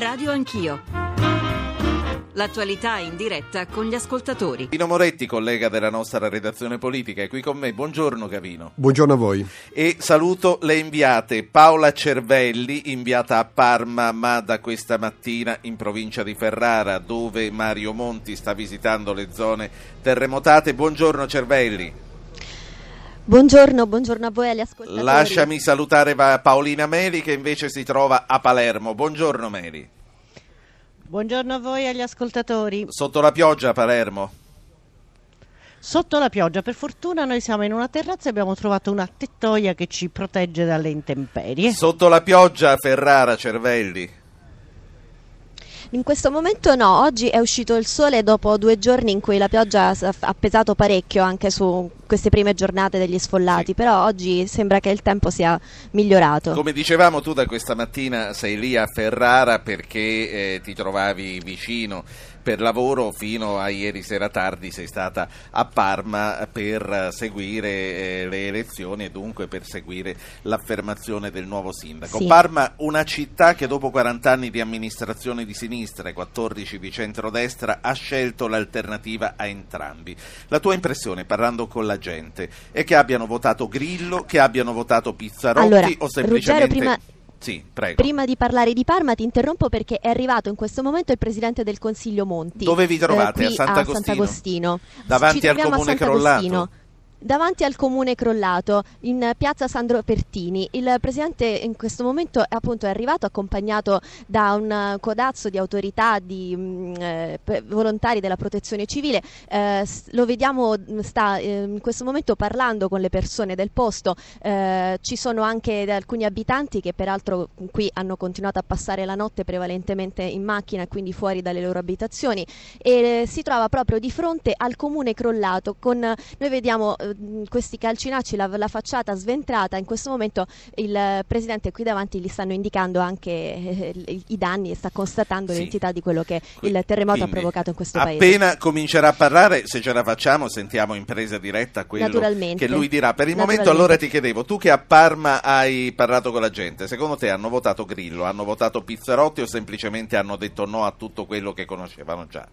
Radio Anch'io. L'attualità in diretta con gli ascoltatori. Gavino Moretti, collega della nostra redazione politica, è qui con me. Buongiorno Gavino. Buongiorno a voi. E saluto le inviate. Paola Cervelli, inviata a Parma, ma da questa mattina in provincia di Ferrara, dove Mario Monti sta visitando le zone terremotate. Buongiorno Cervelli. Buongiorno, buongiorno a voi agli ascoltatori. Lasciami salutare Paolina Meli che invece si trova a Palermo. Buongiorno Meli. Buongiorno a voi agli ascoltatori. Sotto la pioggia a Palermo? Sotto la pioggia, per fortuna noi siamo in una terrazza e abbiamo trovato una tettoia che ci protegge dalle intemperie. Sotto la pioggia a Ferrara, Cervelli? In questo momento no, oggi è uscito il sole dopo due giorni in cui la pioggia ha pesato parecchio anche su queste prime giornate degli sfollati, sì. però oggi sembra che il tempo sia migliorato. Come dicevamo tu da questa mattina sei lì a Ferrara perché eh, ti trovavi vicino per lavoro fino a ieri sera tardi sei stata a Parma per seguire eh, le elezioni e dunque per seguire l'affermazione del nuovo sindaco. Sì. Parma, una città che dopo 40 anni di amministrazione di sinistra e 14 di centrodestra ha scelto l'alternativa a entrambi. La tua impressione parlando con la gente è che abbiano votato Grillo, che abbiano votato Pizzarotti allora, o semplicemente... Ruggero, prima sì, prego. Prima di parlare di Parma ti interrompo perché è arrivato in questo momento il Presidente del Consiglio Monti. Dove vi trovate? Eh, a Sant'Agostino? A Sant'Agostino. Davanti al comune crollato? Davanti al comune crollato in piazza Sandro Pertini. Il presidente in questo momento appunto, è arrivato accompagnato da un codazzo di autorità, di mh, mm, eh, volontari della protezione civile. Eh, lo vediamo, mm, sta eh, in questo momento parlando con le persone del posto. Eh, ci sono anche alcuni abitanti che peraltro qui hanno continuato a passare la notte prevalentemente in macchina quindi fuori dalle loro abitazioni e si trova proprio di fronte al comune crollato con noi vediamo eh, questi calcinacci, la, la, facciata sventrata, in questo momento il Presidente qui davanti gli stanno indicando anche eh, i danni e sta constatando sì. l'entità di quello che il terremoto Quindi, ha provocato in questo appena paese. Appena comincerà a parlare, se ce la facciamo, sentiamo in presa diretta quello che lui dirà. Per il momento allora ti chiedevo, tu che a Parma hai parlato con la gente, secondo te hanno votato Grillo, hanno votato Pizzarotti o semplicemente hanno detto no a tutto quello che conoscevano già?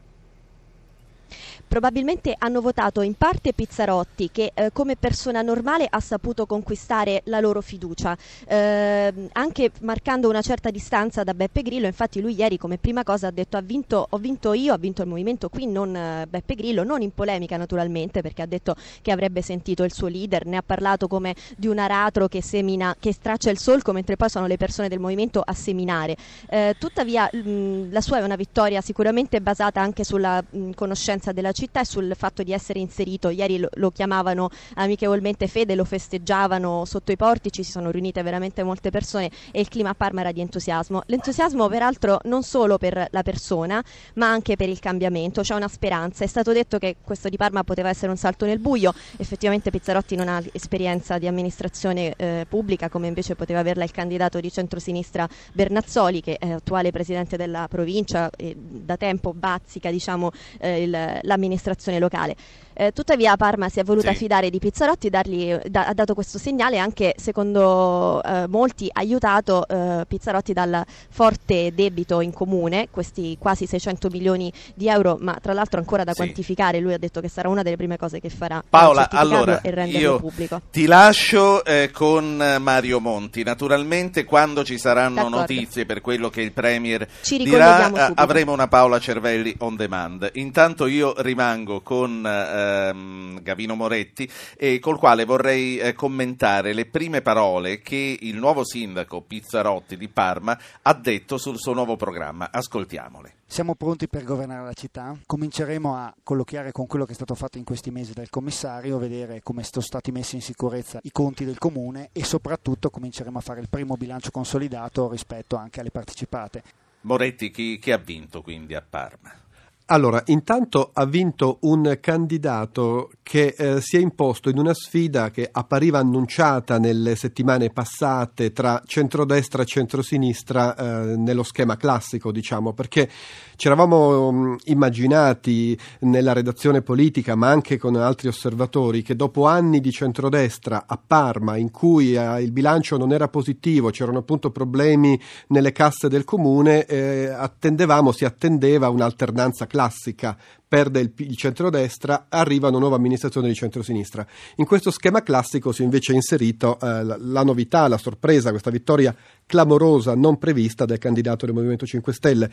Probabilmente hanno votato in parte Pizzarotti che eh, come persona normale ha saputo conquistare la loro fiducia, eh, anche marcando una certa distanza da Beppe Grillo, infatti lui ieri come prima cosa ha detto ha vinto, ho vinto io, ha vinto il movimento qui, non eh, Beppe Grillo, non in polemica naturalmente perché ha detto che avrebbe sentito il suo leader, ne ha parlato come di un aratro che, semina, che straccia il solco mentre poi sono le persone del movimento a seminare. Eh, tuttavia mh, la sua è una vittoria sicuramente basata anche sulla mh, conoscenza della città e sul fatto di essere inserito. Ieri lo, lo, chiamavano amichevolmente Fede, lo festeggiavano sotto i portici, si sono riunite veramente molte persone e il clima a Parma era di entusiasmo. L'entusiasmo peraltro non solo per la persona, ma anche per il cambiamento, c'è una speranza. È stato detto che questo di Parma poteva essere un salto nel buio, effettivamente Pizzarotti non ha esperienza di amministrazione eh, pubblica come invece poteva averla il candidato di centrosinistra Bernazzoli che è attuale presidente della provincia e da tempo bazzica diciamo, eh, il, l'amministrazione locale. Eh, tuttavia Parma si è voluta sì. fidare di Pizzarotti, dargli, da, ha dato questo segnale anche secondo eh, molti aiutato eh, Pizzarotti dal forte debito in comune, questi quasi 600 milioni di euro, ma tra l'altro ancora da sì. quantificare, lui ha detto che sarà una delle prime cose che farà Paola, allora, renderlo pubblico. Ti lascio eh, con Mario Monti, naturalmente quando ci saranno D'accordo. notizie per quello che il Premier ci dirà avremo una Paola Cervelli on demand. Intanto io rimango con eh, ehm, Gavino Moretti, e col quale vorrei eh, commentare le prime parole che il nuovo sindaco Pizzarotti di Parma ha detto sul suo nuovo programma. Ascoltiamole. Siamo pronti per governare la città, cominceremo a colloquiare con quello che è stato fatto in questi mesi dal commissario, vedere come sono stati messi in sicurezza i conti del comune e soprattutto cominceremo a fare il primo bilancio consolidato rispetto anche alle partecipate. Moretti, chi, chi ha vinto quindi a Parma? Allora, intanto ha vinto un candidato che eh, si è imposto in una sfida che appariva annunciata nelle settimane passate tra centrodestra e centrosinistra eh, nello schema classico, diciamo, perché ci eravamo mm, immaginati nella redazione politica, ma anche con altri osservatori, che dopo anni di centrodestra a Parma, in cui eh, il bilancio non era positivo, c'erano appunto problemi nelle casse del comune, eh, attendevamo, si attendeva un'alternanza classica perde il, il centrodestra, arriva una nuova amministrazione di centrosinistra. In questo schema classico si è invece inserito eh, la, la, novità, la sorpresa, questa vittoria clamorosa non prevista del candidato del Movimento 5 Stelle.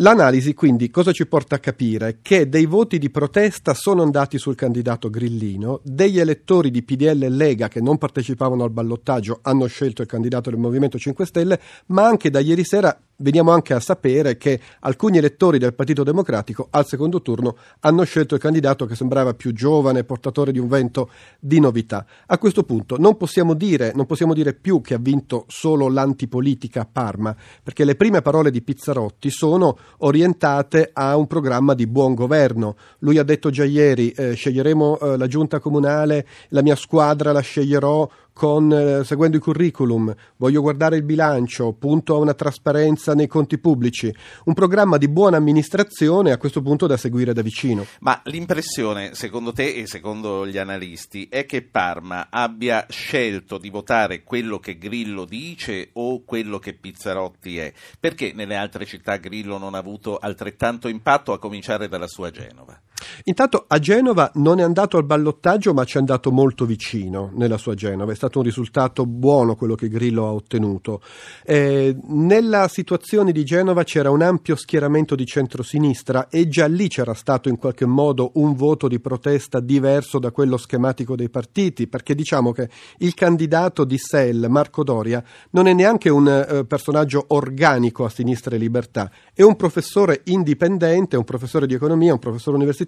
L'analisi quindi cosa ci porta a capire? Che dei voti di protesta sono andati sul candidato Grillino, degli elettori di PDL e Lega che non partecipavano al ballottaggio hanno scelto il candidato del Movimento 5 Stelle, ma anche da ieri sera veniamo anche a sapere che alcuni elettori del Partito Democratico al secondo turno hanno scelto il candidato che sembrava più giovane, portatore di un vento di novità. A questo punto non possiamo dire, non possiamo dire più che ha vinto solo l'antipolitica a Parma, perché le prime parole di Pizzarotti sono orientate a un programma di buon governo. Lui ha detto già ieri, eh, sceglieremo eh, la giunta comunale, la mia squadra la sceglierò con, eh, seguendo i curriculum, voglio guardare il bilancio, punto a una trasparenza nei conti pubblici, un programma di buona amministrazione a questo punto da seguire da vicino. Ma l'impressione, secondo te e secondo gli analisti, è che Parma abbia scelto di votare quello che Grillo dice o quello che Pizzarotti è? Perché nelle altre città Grillo non ha avuto altrettanto impatto, a cominciare dalla sua Genova? Intanto a Genova non è andato al ballottaggio ma ci è andato molto vicino nella sua Genova, è stato un risultato buono quello che Grillo ha ottenuto. Eh, nella situazione di Genova c'era un ampio schieramento di centrosinistra e già lì c'era stato in qualche modo un voto di protesta diverso da quello schematico dei partiti, perché diciamo che il candidato di SEL, Marco Doria, non è neanche un eh, personaggio organico a sinistra e libertà, è un professore indipendente, un professore di economia, un professore universitario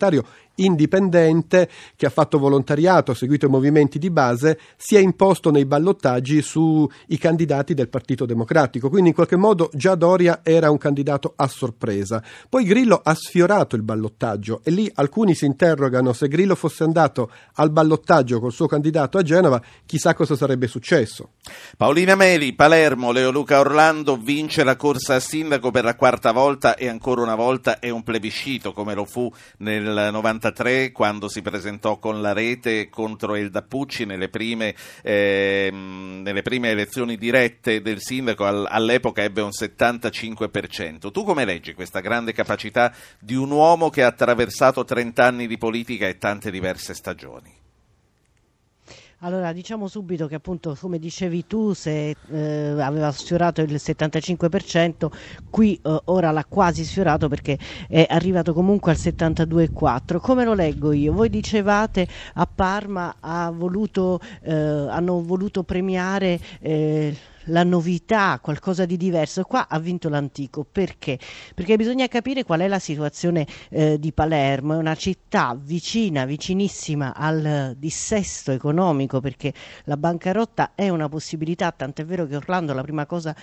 indipendente che ha fatto volontariato, ha seguito i movimenti di base, si è imposto posto nei ballottaggi sui candidati del Partito Democratico. Quindi in qualche modo già Doria era un candidato a sorpresa. Poi Grillo ha sfiorato il ballottaggio e lì alcuni si interrogano se Grillo fosse andato al ballottaggio col suo candidato a Genova, chissà cosa sarebbe successo. Paolina Meli, Palermo, Leo Luca Orlando vince la corsa a sindaco per la quarta volta e ancora una volta è un plebiscito come lo fu nel 93 quando si presentò con la rete contro Elda Pucci nelle prime eh, nelle prime elezioni dirette del sindaco all'epoca ebbe un 75%. Tu come leggi questa grande capacità di un uomo che ha attraversato 30 anni di politica e tante diverse stagioni? Allora, diciamo subito che appunto, come dicevi tu, se eh, aveva sfiorato il 75%, qui eh, ora l'ha quasi sfiorato perché è arrivato comunque al 72,4%. Come lo leggo io? Voi dicevate a Parma ha voluto, eh, hanno voluto premiare eh, la novità, qualcosa di diverso. Qua ha vinto l'antico perché? Perché bisogna capire qual è la situazione eh, di Palermo, è una città vicina, vicinissima al dissesto economico perché la bancarotta è una possibilità, tant'è vero che Orlando la prima cosa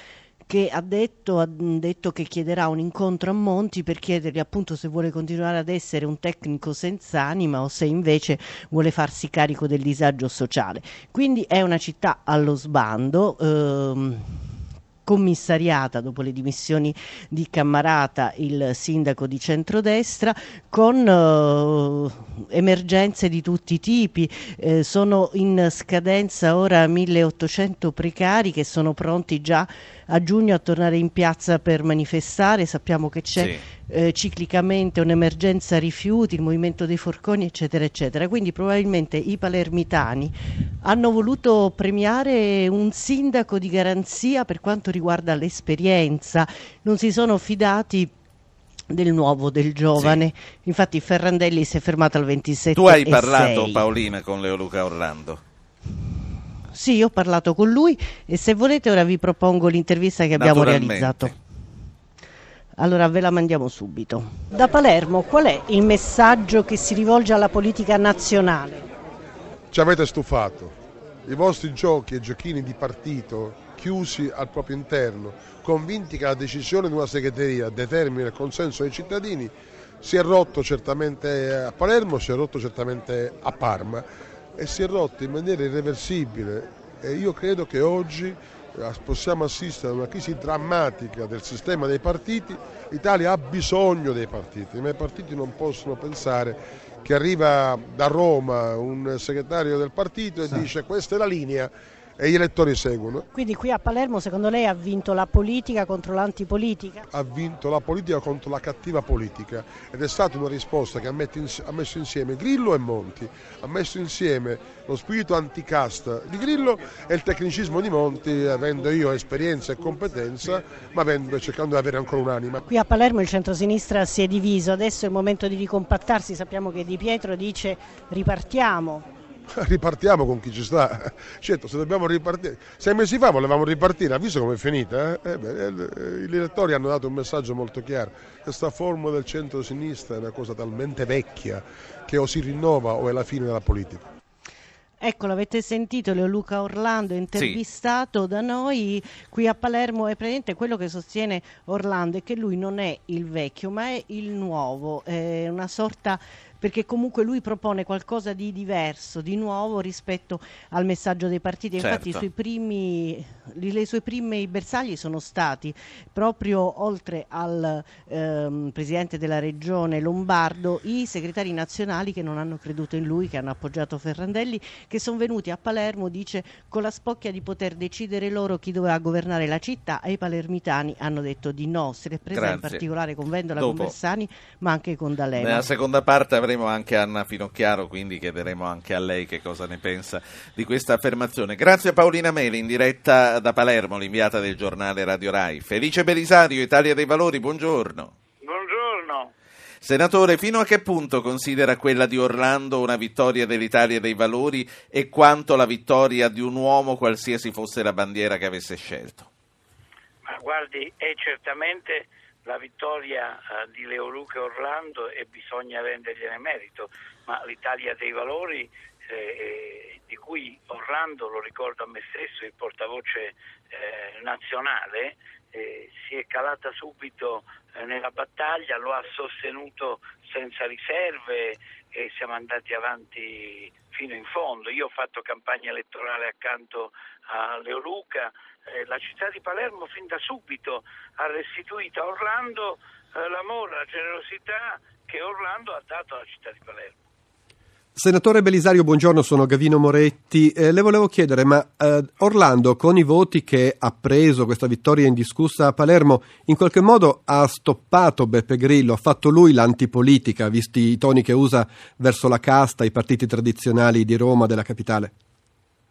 che ha detto, ha detto, che chiederà un incontro a Monti per chiedergli appunto se vuole continuare ad essere un tecnico senza anima o se invece vuole farsi carico del disagio sociale. Quindi è una città allo sbando. Ehm, commissariata dopo le dimissioni di Cammarata il sindaco di centrodestra con uh, emergenze di tutti i tipi eh, sono in scadenza ora 1800 precari che sono pronti già a giugno a tornare in piazza per manifestare sappiamo che c'è sì eh, ciclicamente un'emergenza rifiuti, il movimento dei forconi, eccetera, eccetera. Quindi probabilmente i palermitani hanno voluto premiare un sindaco di garanzia per quanto riguarda l'esperienza, non si sono fidati del nuovo, del giovane. Sì. Infatti Ferrandelli si è fermato al 27 Tu hai parlato 6. Paolina con Leo Luca Orlando? Sì, ho parlato con lui e se volete ora vi propongo l'intervista che abbiamo realizzato. Allora ve la mandiamo subito. Da Palermo qual è il messaggio che si rivolge alla politica nazionale? Ci avete stufato. I vostri giochi e giochini di partito chiusi al proprio interno, convinti che la decisione di una segreteria determini il consenso dei cittadini, Si è rotto certamente a Palermo, si è rotto certamente a Parma e si è rotto in maniera irreversibile. E io credo che oggi eh, possiamo assistere a una crisi drammatica del sistema dei partiti, l'Italia ha bisogno dei partiti, ma i partiti non possono pensare che arriva da Roma un segretario del partito e dice questa è la linea e gli elettori seguono. Quindi qui a Palermo secondo lei ha vinto la politica contro l'antipolitica? Ha vinto la politica contro la cattiva politica ed è stata una risposta che ha messo insieme Grillo e Monti, ha messo insieme lo spirito anticasta di Grillo e il tecnicismo di Monti, avendo io esperienza e competenza, ma avendo, cercando di avere ancora un'anima. Qui a Palermo il centrosinistra si è diviso, adesso è il momento di ricompattarsi, sappiamo che Di Pietro dice ripartiamo, ripartiamo con chi ci sta. Certo, se dobbiamo ripartire, sei mesi fa volevamo ripartire, ha visto com'è finita? Eh? Eh beh, eh, I elettori hanno dato un messaggio molto chiaro. Questa forma del centro-sinistra è una cosa talmente vecchia che o si rinnova o è la fine della politica. Ecco, l'avete sentito, Leoluca Orlando intervistato sì. da noi qui a Palermo e praticamente quello che sostiene Orlando è che lui non è il vecchio ma è il nuovo, è una sorta perché comunque lui propone qualcosa di diverso, di nuovo rispetto al messaggio dei partiti. Infatti certo. i, primi, i suoi primi bersagli sono stati proprio oltre al ehm, presidente della regione Lombardo i segretari nazionali che non hanno creduto in lui, che hanno appoggiato Ferrandelli, che sono venuti a Palermo, dice, con la spocchia di poter decidere loro chi doveva governare la città e i palermitani hanno detto di no, se l'è presa Grazie. in particolare con Vendola, Dopo. con Bersani, ma anche con D'Alema. Nella seconda parte avremo anche Anna Finocchiaro, quindi chiederemo anche a lei che cosa ne pensa di questa affermazione. Grazie a Paolina Meli, in diretta da Palermo, l'inviata del giornale Radio Rai. Felice Belisario, Italia dei Valori, buongiorno. Buongiorno. Senatore, fino a che punto considera quella di Orlando una vittoria dell'Italia dei Valori e quanto la vittoria di un uomo qualsiasi fosse la bandiera che avesse scelto? Ma guardi, è certamente la vittoria eh, di Leoluca Orlando e bisogna rendergliene merito, ma l'Italia dei valori eh, eh, di cui Orlando, lo ricordo a me stesso, il portavoce eh, nazionale, eh, si è calata subito eh, nella battaglia, lo ha sostenuto senza riserve e siamo andati avanti fino in fondo. Io ho fatto campagna elettorale accanto a Leoluca, eh, la città di Palermo fin da subito ha restituito a Orlando eh, l'amore, la generosità che Orlando ha dato alla città di Palermo. Senatore Belisario, buongiorno, sono Gavino Moretti. Eh, le volevo chiedere, ma eh, Orlando, con i voti che ha preso questa vittoria indiscussa a Palermo, in qualche modo ha stoppato Beppe Grillo, ha fatto lui l'antipolitica, visti i toni che usa verso la casta, i partiti tradizionali di Roma, della capitale?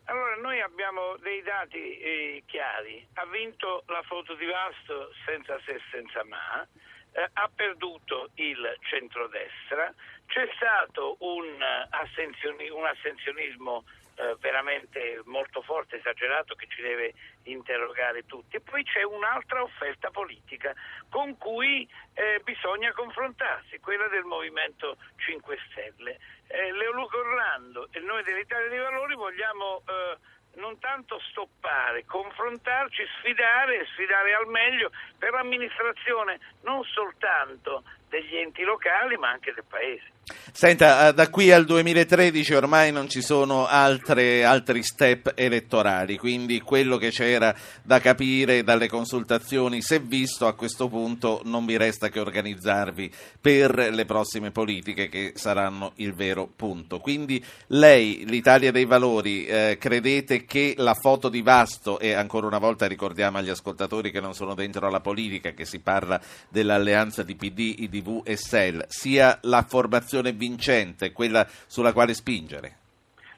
Allora, noi abbiamo dei dati eh, chiari. Ha vinto la foto di Vasto senza se senza ma eh, ha perduto il centrodestra, c'è stato un, eh, astensioni, un astensionismo eh, veramente molto forte, esagerato, che ci deve interrogare tutti. E poi c'è un'altra offerta politica con cui eh, bisogna confrontarsi, quella del Movimento 5 Stelle. Eh, Leoluco Orlando e noi dell'Italia dei Valori vogliamo eh, non tanto stoppare, confrontarci, sfidare, sfidare al meglio per l'amministrazione non soltanto degli enti locali ma anche del Paese. Senta, eh, da qui al 2013 ormai non ci sono altre, altri step elettorali, quindi quello che c'era da capire dalle consultazioni, se visto a questo punto non vi resta che organizzarvi per le prossime politiche che saranno il vero punto. Quindi lei, l'Italia dei Valori, eh, credete che la foto di Vasto, e ancora una volta ricordiamo agli ascoltatori che non sono dentro alla politica, che si parla dell'alleanza di PD, E SEL, sia la formazione vincente, quella sulla quale spingere?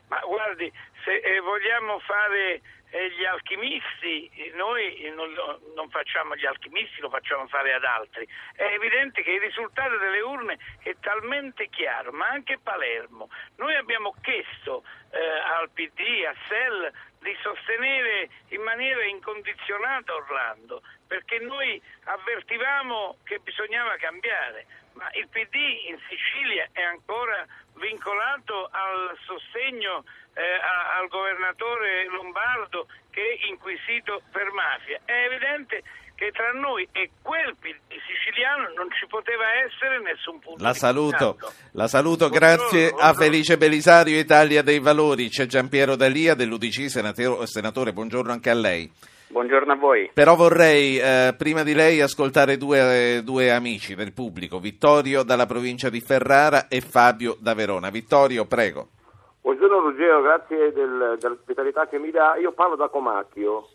Ma guardi, se eh, vogliamo fare eh, gli alchimisti, noi non, non, facciamo gli alchimisti, lo facciamo fare ad altri. È evidente che il risultato delle urne è talmente chiaro, ma anche Palermo. Noi abbiamo chiesto eh, al PD, a SEL, di sostenere in maniera incondizionata Orlando, perché noi avvertivamo che bisognava cambiare, ma il PD in Sicilia è ancora vincolato al sostegno eh, a, al governatore Lombardo che è inquisito per mafia. È evidente che tra noi e quel PD siciliano non ci poteva essere nessun punto La di saluto, contatto. la saluto, Buongiorno, grazie a buongiorno. Felice Belisario, Italia dei Valori. C'è Giampiero Dalia dell'UDC, senatore, buongiorno anche a lei. Buongiorno a voi. Però vorrei, eh, prima di lei, ascoltare due, due amici del pubblico, Vittorio dalla provincia di Ferrara e Fabio da Verona. Vittorio, prego. Buongiorno Ruggero, grazie del- dell'ospitalità che mi dà. Io parlo da Comacchio.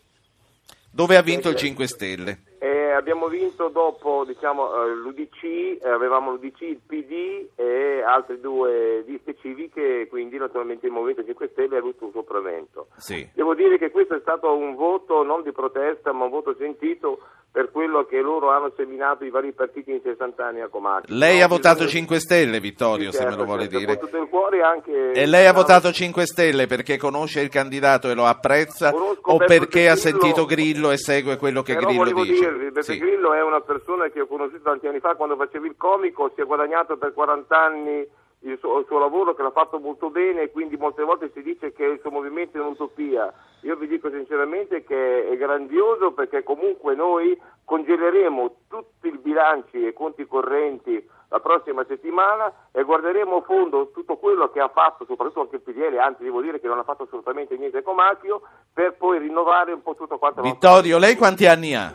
Dove ha vinto il 5 Stelle? Eh, abbiamo vinto dopo diciamo, eh, l'UDC, eh, avevamo l'UDC, il PD e altre due liste civiche, quindi naturalmente il Movimento 5 Stelle ha avuto un sopravvento. Sì. Devo dire che questo è stato un voto non di protesta, ma un voto sentito per quello che loro hanno seminato i vari partiti in 60 anni a Comacchio. Lei No, ha votato bisogna- 5 Stelle, Vittorio, Sì, se me certo, lo vuole certo, dire. Con tutto il cuore anche... E lei ha No, votato 5 Stelle perché conosce il candidato e lo apprezza Conosco o perché ha Grillo, sentito Grillo e segue quello che Però Grillo dice? dirvi, Beppe Sì. Grillo è una persona che ho conosciuto tanti anni fa quando facevo il comico, si è guadagnato per 40 anni il suo, il suo lavoro che l'ha fatto molto bene e quindi molte volte si dice che il suo movimento è un'utopia. Io vi dico sinceramente che è grandioso perché comunque noi congeleremo tutti i bilanci e conti correnti la prossima settimana e guarderemo a fondo tutto quello che ha fatto, soprattutto anche il PDL, anzi devo dire che non ha fatto assolutamente niente Comacchio, per poi rinnovare un po' tutto quanto. Vittorio, lei quanti anni ha?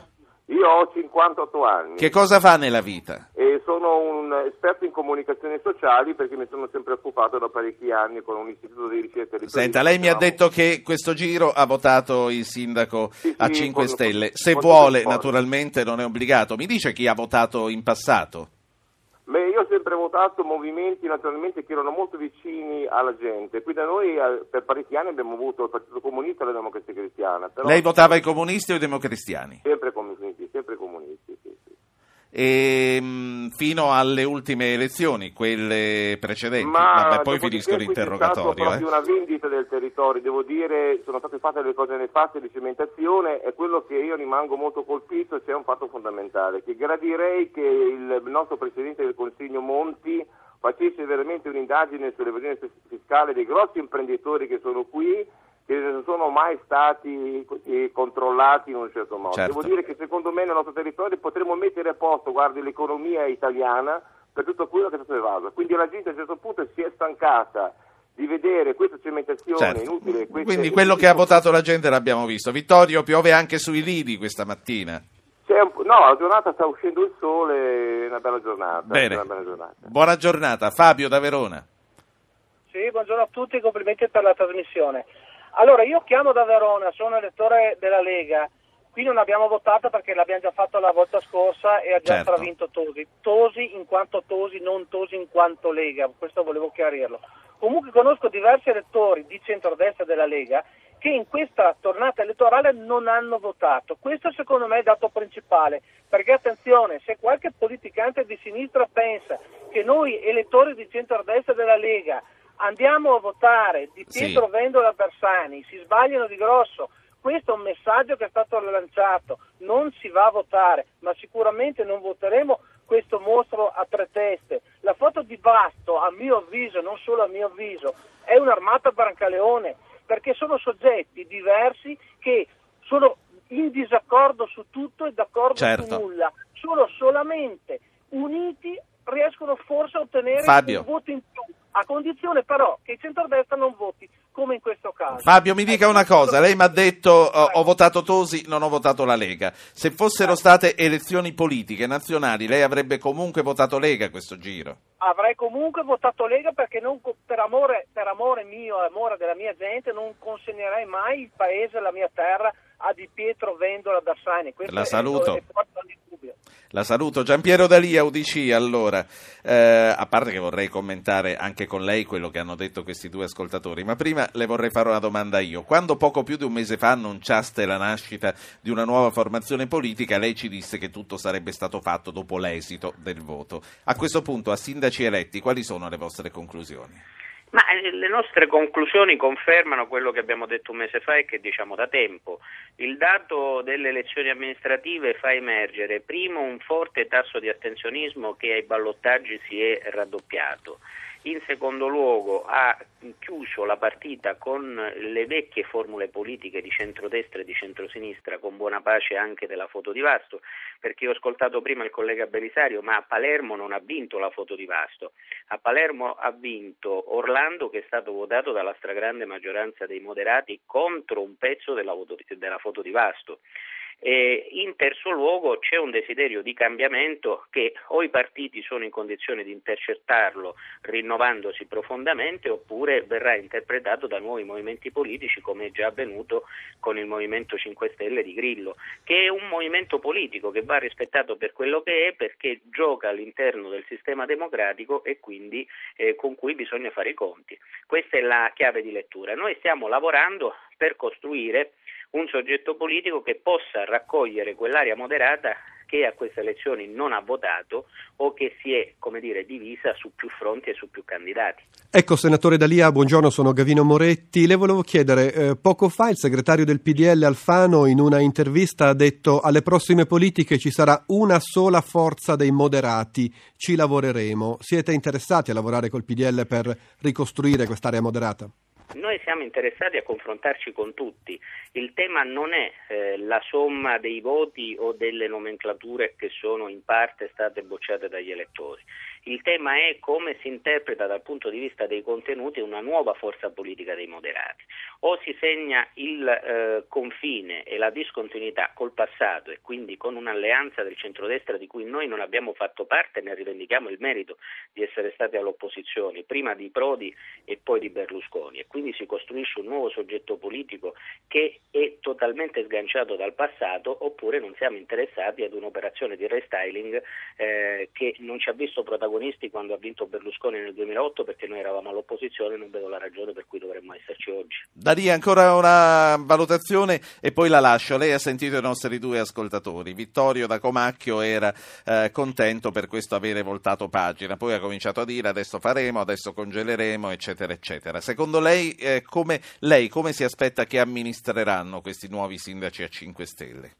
Io ho 58 anni Che cosa fa nella vita? e sono un esperto in comunicazioni sociali perché mi sono sempre occupato da parecchi anni con un istituto di ricerca di Senta, lei mi ha detto che questo giro ha votato il sindaco Sì, a sì, 5 con- Stelle. Se con vuole, naturalmente non è obbligato. Mi dice chi ha votato in passato? Beh, io ho sempre votato movimenti naturalmente che erano molto vicini alla gente. Qui da noi eh, per parecchi anni abbiamo avuto il Partito Comunista e la Democrazia Cristiana. Però Lei votava i comunisti o i democristiani? Sempre comunisti, sempre comunisti, sì, sì. E, mh, fino alle ultime elezioni, quelle precedenti. Ma Vabbè, poi finisco l'interrogatorio. proprio eh. una vendita del territorio, devo dire, sono state fatte delle cose nefaste di cementazione e quello che io rimango molto colpito c'è un fatto fondamentale, che gradirei che il nostro Presidente del Consiglio Monti facesse veramente un'indagine sull'evasione fis- fiscale dei grossi imprenditori che sono qui, che non sono mai stati eh, controllati in un certo modo. Certo. Devo dire che secondo me nel nostro territorio potremmo mettere a posto, guardi, l'economia italiana per tutto quello che è stato evaso. Quindi la gente a un certo punto si è stancata di vedere questa cementazione Certo. inutile. queste- Quindi quello che ha votato la gente l'abbiamo visto. Vittorio, piove anche sui lidi questa mattina. Un no, la giornata sta uscendo il sole, è una bella giornata. Bene. Una bella giornata. Buona giornata. Fabio da Verona. Sì, buongiorno a tutti, complimenti per la trasmissione. Allora, io chiamo da Verona, sono elettore della Lega. Qui non abbiamo votato perché l'abbiamo già fatto la volta scorsa e ha già Certo. stravinto Tosi. Tosi in quanto Tosi, non Tosi in quanto Lega, questo volevo chiarirlo. Comunque conosco diversi elettori di centrodestra della Lega che in questa tornata elettorale non hanno votato. Questo secondo me è il dato principale, perché attenzione, se qualche politicante di sinistra pensa che noi elettori di centrodestra della Lega andiamo a votare di Sì. Pietro Vendola Bersani, si sbagliano di grosso. Questo è un messaggio che è stato lanciato, non si va a votare, ma sicuramente non voteremo questo mostro a tre teste. La foto di Basto, a mio avviso, non solo a mio avviso, è un'armata Brancaleone, perché sono soggetti diversi che sono in disaccordo su tutto e d'accordo Certo. su nulla. Sono solamente uniti, riescono forse a ottenere Fabio. un voto in più, a condizione però che il centrodestra non voti, come in questo caso. Fabio, mi dica una cosa. Lei mi ha detto ho, ho votato Tosi, non ho votato la Lega. Se fossero state elezioni politiche nazionali, lei avrebbe comunque votato Lega questo giro. avrei comunque votato Lega perché non per, amore, per amore mio amore della mia gente non consegnerei mai il paese, la mia terra a Di Pietro Vendola Dassani. Questo La è- saluto. da. La saluto. Giampiero Dalia, UDC, allora, eh, a parte che vorrei commentare anche con lei quello che hanno detto questi due ascoltatori, ma prima le vorrei fare una domanda io. Quando poco più di un mese fa annunciaste la nascita di una nuova formazione politica, lei ci disse che tutto sarebbe stato fatto dopo l'esito del voto. A questo punto, a sindaci eletti, quali sono le vostre conclusioni? Ma eh, le nostre conclusioni confermano quello che abbiamo detto un mese fa e che diciamo da tempo. Il dato delle elezioni amministrative fa emergere primo un forte tasso di astensionismo che ai ballottaggi si è raddoppiato in secondo luogo ha chiuso la partita con le vecchie formule politiche di centrodestra e di centrosinistra, con buona pace anche della foto di Vasto, perché ho ascoltato prima il collega Belisario, ma a Palermo non ha vinto la foto di Vasto, a Palermo ha vinto Orlando che è stato votato dalla stragrande maggioranza dei moderati contro un pezzo della, foto di Vasto. E in terzo luogo c'è un desiderio di cambiamento che o i partiti sono in condizione di intercettarlo rinnovandosi profondamente oppure verrà interpretato da nuovi movimenti politici come è già avvenuto con il Movimento 5 Stelle di Grillo, che è un movimento politico che va rispettato per quello che è perché gioca all'interno del sistema democratico e quindi eh, con cui bisogna fare i conti. Questa è la chiave di lettura. Noi stiamo lavorando per costruire un soggetto politico che possa raccogliere quell'area moderata che a queste elezioni non ha votato o che si è, come dire, divisa su più fronti e su più candidati. Ecco, senatore Dalia, buongiorno, sono Gavino Moretti. Le volevo chiedere, eh, poco fa il segretario del PDL Alfano in una intervista ha detto alle prossime politiche ci sarà una sola forza dei moderati, ci lavoreremo. Siete interessati a lavorare col PDL per ricostruire quest'area moderata? Noi siamo interessati a confrontarci con tutti. Il tema non è eh, la somma dei voti o delle nomenclature che sono in parte state bocciate dagli elettori. Il tema è come si interpreta dal punto di vista dei contenuti una nuova forza politica dei moderati. O si segna il eh, confine e la discontinuità col passato e quindi con un'alleanza del centrodestra di cui noi non abbiamo fatto parte ne rivendichiamo il merito di essere stati all'opposizione, prima di Prodi e poi di Berlusconi. E quindi si costruisce un nuovo soggetto politico che è totalmente sganciato dal passato oppure non siamo interessati ad un'operazione di restyling eh, che non ci ha visto protagonisti protagonisti quando ha vinto Berlusconi nel 2008 perché noi eravamo all'opposizione e non vedo la ragione per cui dovremmo esserci oggi. Da lì ancora una valutazione e poi la lascio. Lei ha sentito i nostri due ascoltatori. Vittorio da Comacchio era eh, contento per questo avere voltato pagina, poi ha cominciato a dire adesso faremo, adesso congeleremo, eccetera, eccetera. Secondo lei, eh, come, lei come si aspetta che amministreranno questi nuovi sindaci a 5 Stelle?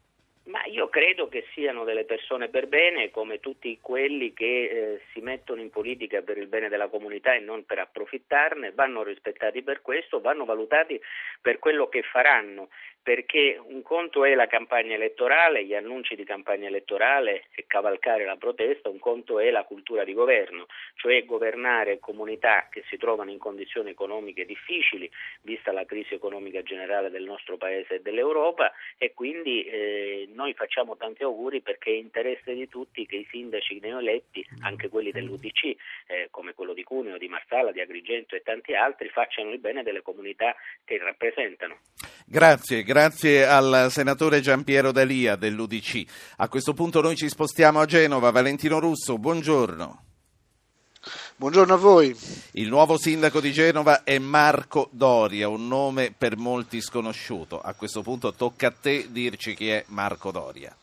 Io credo che siano delle persone per bene, come tutti quelli che eh, si mettono in politica per il bene della comunità e non per approfittarne, vanno rispettati per questo, vanno valutati per quello che faranno perché un conto è la campagna elettorale, gli annunci di campagna elettorale e cavalcare la protesta, un conto è la cultura di governo, cioè governare comunità che si trovano in condizioni economiche difficili, vista la crisi economica generale del nostro Paese e dell'Europa e quindi eh, noi facciamo tanti auguri perché è interesse di tutti che i sindaci neoeletti, anche quelli dell'UDC, eh, come quello di Cuneo, di Marsala, di Agrigento e tanti altri, facciano il bene delle comunità che rappresentano. Grazie, grazie al senatore Giampiero Dalia dell'UDC. A questo punto noi ci spostiamo a Genova. Valentino Russo, buongiorno. Buongiorno a voi. Il nuovo sindaco di Genova è Marco Doria, un nome per molti sconosciuto. A questo punto tocca a te dirci chi è Marco Doria.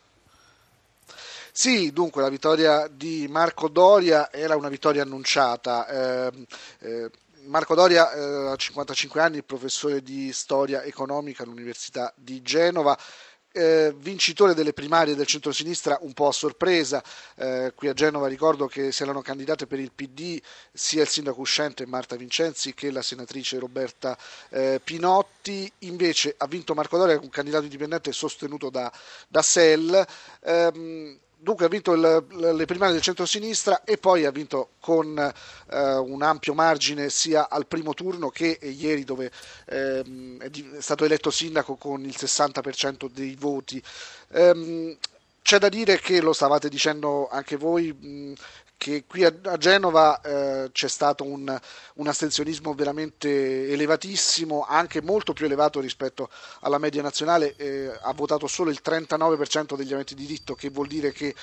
Sì, dunque la vittoria di Marco Doria era una vittoria annunciata. Eh, eh, Marco Doria eh, ha 55 anni, professore di storia economica all'Università di Genova. Eh, vincitore delle primarie del centrosinistra un po' a sorpresa. Eh, qui a Genova ricordo che si erano candidate per il PD sia il sindaco uscente Marta Vincenzi che la senatrice Roberta eh, Pinotti. Invece ha vinto Marco Doria, un candidato indipendente sostenuto da, da SEL. Ehm, dunque ha vinto il, le primarie del centro-sinistra e poi ha vinto con eh, un ampio margine sia al primo turno che ieri dove ehm, è, stato eletto sindaco con il 60% dei voti. Ehm, c'è da dire che lo stavate dicendo anche voi, mh, che qui a, a Genova eh, c'è stato un, un, astensionismo veramente elevatissimo, anche molto più elevato rispetto alla media nazionale, eh, ha votato solo il 39% degli aventi diritto, che vuol dire che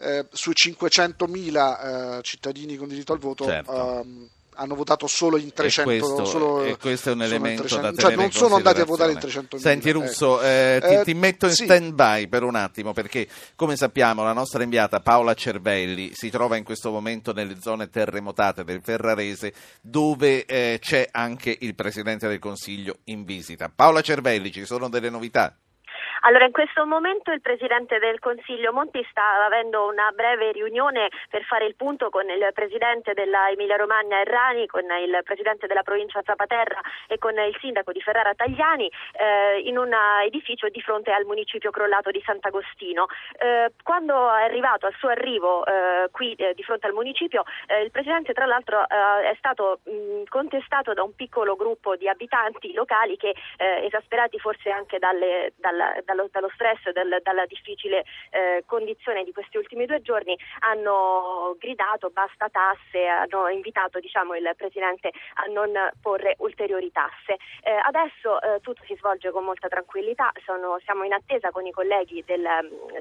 eh, sui 500.000 eh, cittadini con diritto al voto certo. Ehm, hanno votato solo in 300 e questo, solo, e questo è un elemento 300, da cioè non sono andati a votare in 300 Senti Russo, ecco. eh, ti, ti, metto in sì. stand by per un attimo perché come sappiamo la nostra inviata Paola Cervelli si trova in questo momento nelle zone terremotate del Ferrarese dove eh, c'è anche il Presidente del Consiglio in visita. Paola Cervelli, ci sono delle novità? Allora, in questo momento il Presidente del Consiglio Monti sta avendo una breve riunione per fare il punto con il Presidente della Emilia Romagna Errani, con il Presidente della provincia Zapaterra e con il Sindaco di Ferrara Tagliani eh, in un edificio di fronte al municipio crollato di Sant'Agostino. Eh, quando è arrivato al suo arrivo eh, qui eh, di fronte al municipio, eh, il Presidente tra l'altro eh, è stato mh, contestato da un piccolo gruppo di abitanti locali che esasperati forse anche dalle, dalla, dallo, dallo, stress e dal, dalla difficile eh, condizione di questi ultimi due giorni hanno gridato basta tasse, hanno invitato diciamo, il Presidente a non porre ulteriori tasse. Eh, adesso eh, tutto si svolge con molta tranquillità, Sono, siamo in attesa con i colleghi del,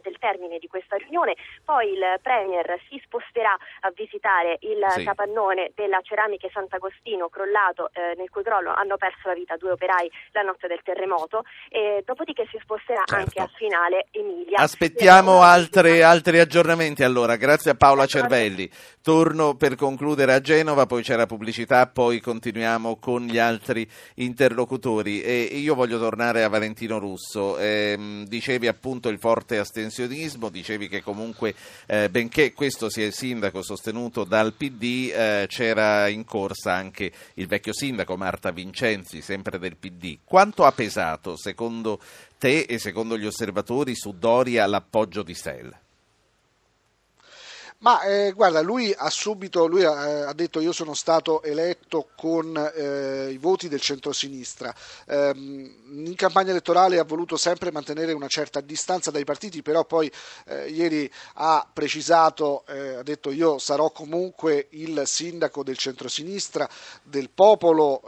del, termine di questa riunione, poi il Premier si sposterà a visitare il sì. capannone della Ceramiche Sant'Agostino crollato, eh, nel cui crollo hanno perso la vita due operai la notte del terremoto, e dopodiché si sposterà certo. anche a finale Emilia. Aspettiamo altre, altri aggiornamenti allora, grazie a Paola Cervelli. Torno per concludere a Genova, poi c'è la pubblicità, poi continuiamo con gli altri interlocutori e io voglio tornare a Valentino Russo. Eh, dicevi appunto il forte astensionismo, dicevi che comunque eh, benché questo sia il sindaco sostenuto dal PD, eh, c'era in corsa anche il vecchio sindaco Marta Vincenzi, sempre del PD. Quanto ha pesato secondo te e secondo gli osservatori su Doria l'appoggio di Sell? Ma eh, guarda, lui ha subito, lui ha, ha, detto io sono stato eletto con eh, i voti del centrosinistra. Eh, in campagna elettorale ha voluto sempre mantenere una certa distanza dai partiti, però poi eh, ieri ha precisato, eh, ha detto io sarò comunque il sindaco del centrosinistra, del popolo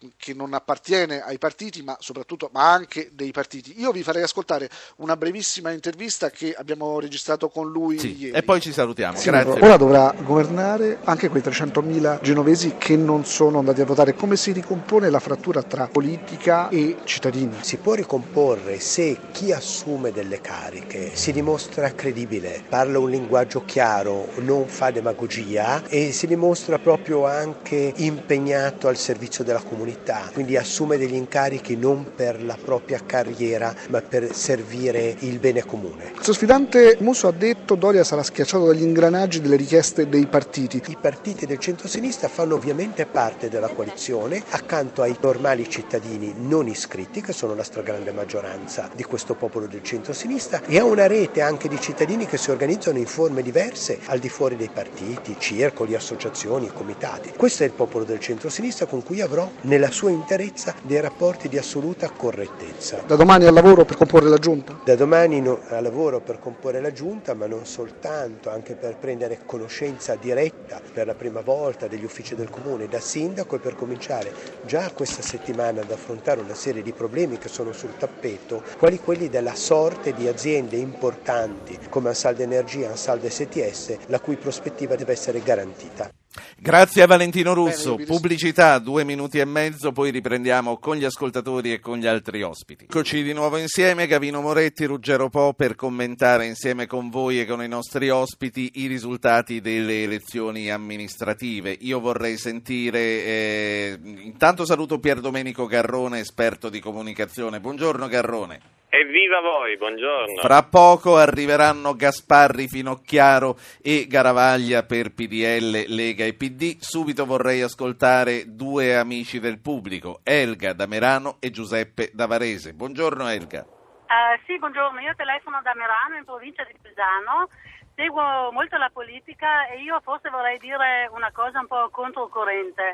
eh, che non appartiene ai partiti, ma soprattutto ma anche dei partiti. Io vi farei ascoltare una brevissima intervista che abbiamo registrato con lui sì, ieri. E poi ci salutiamo salutiamo. Sì, ora dovrà governare anche quei 300.000 genovesi che non sono andati a votare. Come si ricompone la frattura tra politica e cittadini? Si può ricomporre se chi assume delle cariche si dimostra credibile, parla un linguaggio chiaro, non fa demagogia e si dimostra proprio anche impegnato al servizio della comunità, quindi assume degli incarichi non per la propria carriera ma per servire il bene comune. Il suo sfidante Musso ha detto Doria sarà schiacciato dagli ingranaggi delle richieste dei partiti. I partiti del centro-sinistra fanno ovviamente parte della coalizione accanto ai normali cittadini non iscritti, che sono la stragrande maggioranza di questo popolo del centro-sinistra, e ha una rete anche di cittadini che si organizzano in forme diverse al di fuori dei partiti, circoli, associazioni, comitati. Questo è il popolo del centro-sinistra con cui avrò nella sua interezza dei rapporti di assoluta correttezza. Da domani al lavoro per comporre la giunta? Da domani no, al lavoro per comporre la giunta, ma non soltanto, anche per prendere conoscenza diretta per la prima volta degli uffici del comune da sindaco e per cominciare già questa settimana ad affrontare una serie di problemi che sono sul tappeto, quali quelli della sorte di aziende importanti come Ansaldo Energia e Ansaldo STS, la cui prospettiva deve essere garantita. Grazie a Valentino Russo. Pubblicità, due minuti e mezzo, poi riprendiamo con gli ascoltatori e con gli altri ospiti. Eccoci di nuovo insieme, Gavino Moretti, Ruggero Po, per commentare insieme con voi e con i nostri ospiti i risultati delle elezioni amministrative. Io vorrei sentire, eh, intanto saluto Pier Domenico Garrone, esperto di comunicazione. Buongiorno Garrone. Evviva voi, buongiorno. Fra poco arriveranno Gasparri, Finocchiaro e Garavaglia per PDL, Lega e PD. Subito vorrei ascoltare due amici del pubblico, Elga da Merano e Giuseppe da Varese. Buongiorno Elga. Uh, sì, buongiorno, io telefono da Merano in provincia di Pisano. Seguo molto la politica e io forse vorrei dire una cosa un po' controcorrente.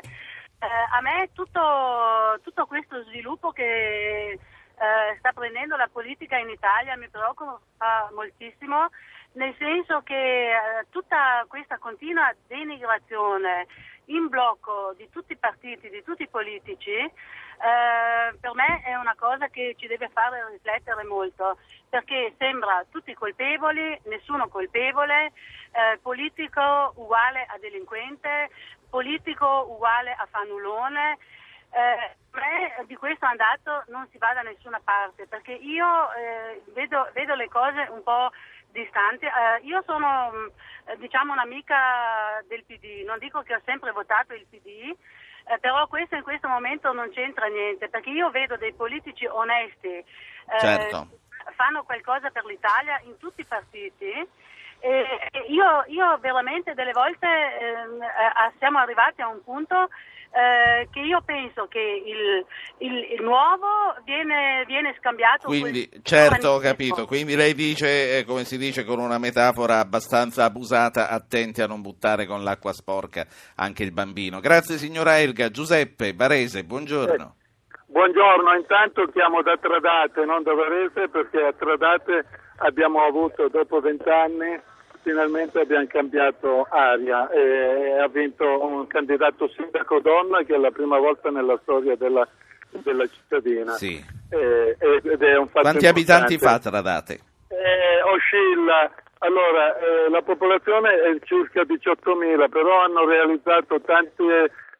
Uh, a me tutto, tutto questo sviluppo che eh, sta prendendo la politica in Italia mi preoccupa moltissimo, nel senso che eh, tutta questa continua denigrazione in blocco di tutti i partiti, di tutti i politici, eh, per me è una cosa che ci deve fare riflettere molto, perché sembra tutti colpevoli, nessuno colpevole, eh, politico uguale a delinquente, politico uguale a fanulone eh, me di questo andato non si va da nessuna parte perché io eh, vedo, vedo, le cose un po' distanti. Eh, io sono mm, diciamo un'amica del PD, non dico che ho sempre votato il PD, eh, però questo in questo momento non c'entra niente perché io vedo dei politici onesti. Eh, certo fanno qualcosa per l'Italia in tutti i partiti. E io, io veramente delle volte ehm, eh, siamo arrivati a un punto eh, che io penso che il, il, il nuovo viene, viene scambiato. Quindi, certo, ho capito. Quindi lei dice, eh, come si dice con una metafora abbastanza abusata, attenti a non buttare con l'acqua sporca anche il bambino. Grazie signora Elga. Giuseppe Varese, buongiorno. Buongiorno, intanto chiamo da Tradate, non da Varese, perché a Tradate abbiamo avuto dopo vent'anni finalmente abbiamo cambiato aria e ha vinto un candidato sindaco donna che è la prima volta nella storia della, della cittadina. Sì. E, ed è un fatto Quanti importante. abitanti fa Tradate? Eh, oscilla, allora eh, la popolazione è circa 18.000, però hanno realizzato tanti,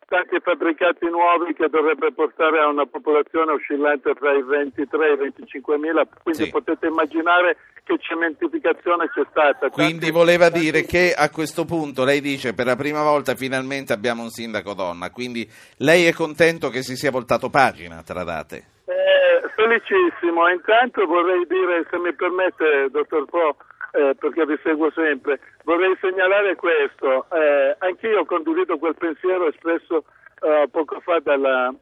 tanti fabbricati nuovi che dovrebbe portare a una popolazione oscillante tra i 23 e i 25.000, quindi Sì. potete immaginare che cementificazione c'è stata. Quindi Tanti- voleva dire che a questo punto lei dice per la prima volta finalmente abbiamo un sindaco donna, quindi lei è contento che si sia voltato pagina a Tradate? Eh, felicissimo, intanto vorrei dire, se mi permette, dottor Po, eh, perché vi seguo sempre, vorrei segnalare questo. Eh, anch'io condivido quel pensiero espresso eh, poco fa dalla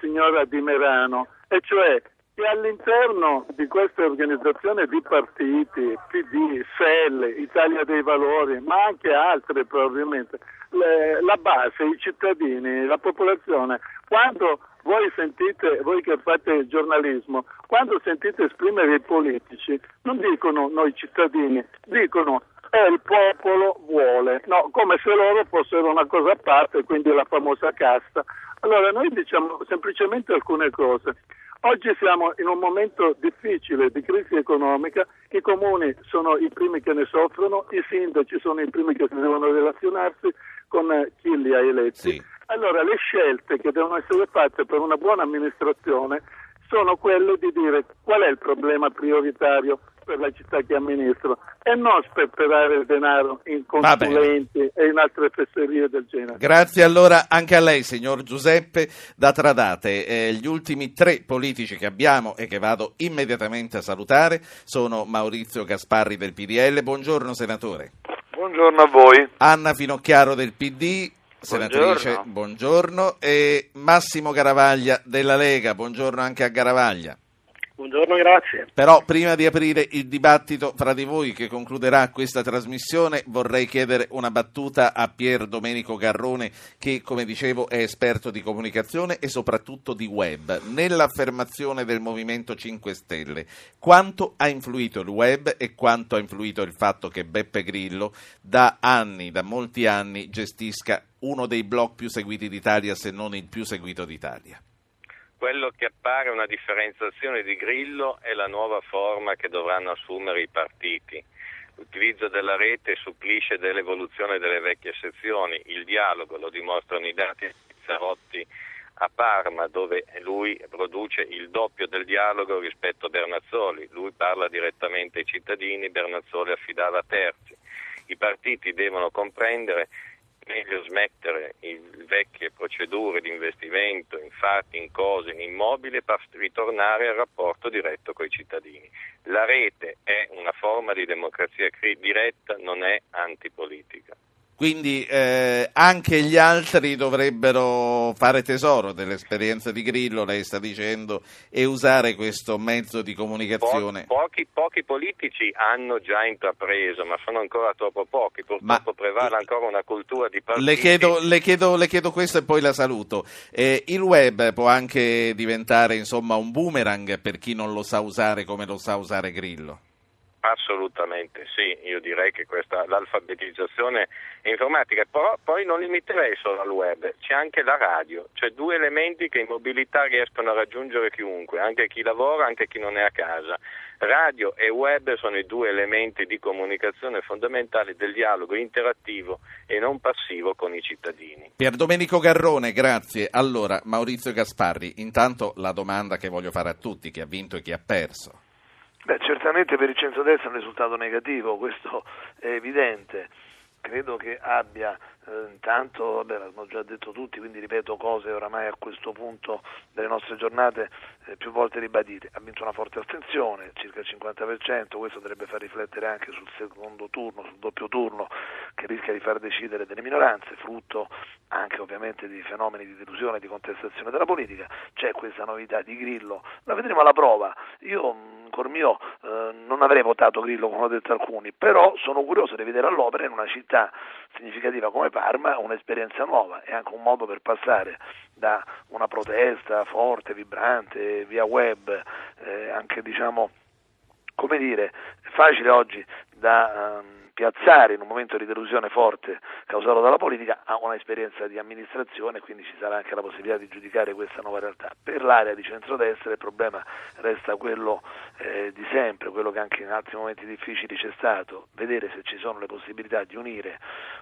signora Di Merano, e cioè che all'interno di queste organizzazioni di partiti, PD, SEL, Italia dei Valori, ma anche altre probabilmente, la base, i cittadini, la popolazione, quando voi sentite, voi che fate giornalismo, quando sentite esprimere i politici, non dicono noi cittadini, dicono eh, il popolo vuole, no, come se loro fossero una cosa a parte, quindi la famosa casta. Allora noi diciamo semplicemente alcune cose. Oggi siamo in un momento difficile di crisi economica, i comuni sono i primi che ne soffrono, i sindaci sono i primi che devono relazionarsi con chi li ha eletti. Allora le scelte che devono essere fatte per una buona amministrazione sono quelle di dire qual è il problema prioritario per la città che amministro e non sperperare il denaro in consulenti e in altre fesserie del genere. Grazie allora anche a lei, signor Giuseppe da Tradate. Eh, gli ultimi tre politici che abbiamo e che vado immediatamente a salutare sono Maurizio Gasparri del PDL. Buongiorno senatore. Buongiorno a voi. Anna Finocchiaro del PD. Senatrice, buongiorno. E Massimo Garavaglia della Lega. Buongiorno anche a Garavaglia. Buongiorno, grazie. Però prima di aprire il dibattito fra di voi che concluderà questa trasmissione vorrei chiedere una battuta a Pier Domenico Garrone che come dicevo è esperto di comunicazione e soprattutto di web. Nell'affermazione del Movimento 5 Stelle quanto ha influito il web e quanto ha influito il fatto che Beppe Grillo da anni, da molti anni gestisca uno dei blog più seguiti d'Italia se non il più seguito d'Italia? Quello che appare una differenziazione di Grillo è la nuova forma che dovranno assumere i partiti. L'utilizzo della rete supplisce dell'evoluzione delle vecchie sezioni, il dialogo, lo dimostrano i dati di Pizzarotti a Parma, dove lui produce il doppio del dialogo rispetto a Bernazzoli. Lui parla direttamente ai cittadini, Bernazzoli affidava a terzi. I partiti devono comprendere meglio smettere le vecchie procedure di investimento in fatti, in cose, in immobili per ritornare al rapporto diretto con i cittadini. La rete è una forma di democrazia diretta, non è antipolitica. Quindi eh, anche gli altri dovrebbero fare tesoro dell'esperienza di Grillo, lei sta dicendo, e usare questo mezzo di comunicazione. Po- pochi, pochi politici hanno già intrapreso, ma sono ancora troppo pochi. Purtroppo Ma- prevale ancora una cultura di partiti. Le chiedo, le, chiedo, le chiedo questo e poi la saluto. Eh, il web può anche diventare insomma, un boomerang per chi non lo sa usare come lo sa usare Grillo. Assolutamente sì, io direi che questa, l'alfabetizzazione informatica, però poi non limiterei solo al web, c'è anche la radio, cioè due elementi che in mobilità riescono a raggiungere chiunque, anche chi lavora, anche chi non è a casa. Radio e web sono i due elementi di comunicazione fondamentali del dialogo interattivo e non passivo con i cittadini. Pier Domenico Garrone, grazie. Allora, Maurizio Gasparri, intanto la domanda che voglio fare a tutti, chi ha vinto e chi ha perso. Beh, certamente per il centrodestra è un risultato negativo, questo è evidente. credo che abbia intanto, vabbè, l'abbiamo già detto tutti, quindi ripeto cose oramai a questo punto delle nostre giornate eh, più volte ribadite. Ha vinto una forte astensione, circa il 50%, questo dovrebbe far riflettere anche sul secondo turno, sul doppio turno, che rischia di far decidere delle minoranze, frutto anche ovviamente di fenomeni di delusione e di contestazione della politica. C'è questa novità di Grillo, la vedremo alla prova. Io col mio eh, non avrei votato Grillo come hanno detto alcuni, però sono curioso di vedere all'opera in una città significativa come Parma un'esperienza nuova, è anche un modo per passare da una protesta forte, vibrante, via web, eh, anche diciamo, come dire, facile oggi da... Um, piazzare in un momento di delusione forte causato dalla politica ha un'esperienza di amministrazione e quindi ci sarà anche la possibilità di giudicare questa nuova realtà. Per l'area di centrodestra il problema resta quello eh, di sempre, quello che anche in altri momenti difficili c'è stato, vedere se ci sono le possibilità di unire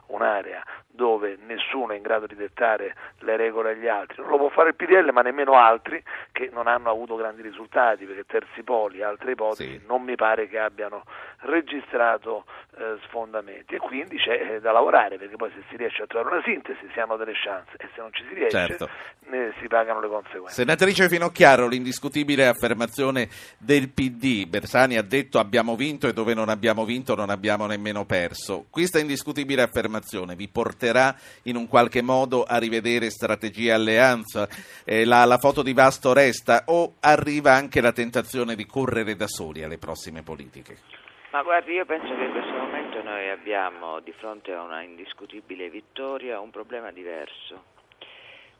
un'area dove nessuno è in grado di dettare le regole agli altri. Non lo può fare il PDL ma nemmeno altri che non hanno avuto grandi risultati perché Terzi Poli altre ipotesi sì. non mi pare che abbiano registrato eh, sfondamenti e quindi c'è eh, da lavorare perché poi se si riesce a trovare una sintesi si hanno delle chance e se non ci si riesce certo. ne si pagano le conseguenze. Senatrice Finocchiaro, l'indiscutibile affermazione del PD, Bersani ha detto abbiamo vinto e dove non abbiamo vinto non abbiamo nemmeno perso. Questa indiscutibile affermazione vi porterà in un qualche modo a rivedere strategia alleanza? Eh, la, la foto di Vasto resta o arriva anche la tentazione di correre da soli alle prossime politiche? Ma guardi, io penso che in questo momento noi abbiamo di fronte a una indiscutibile vittoria un problema diverso,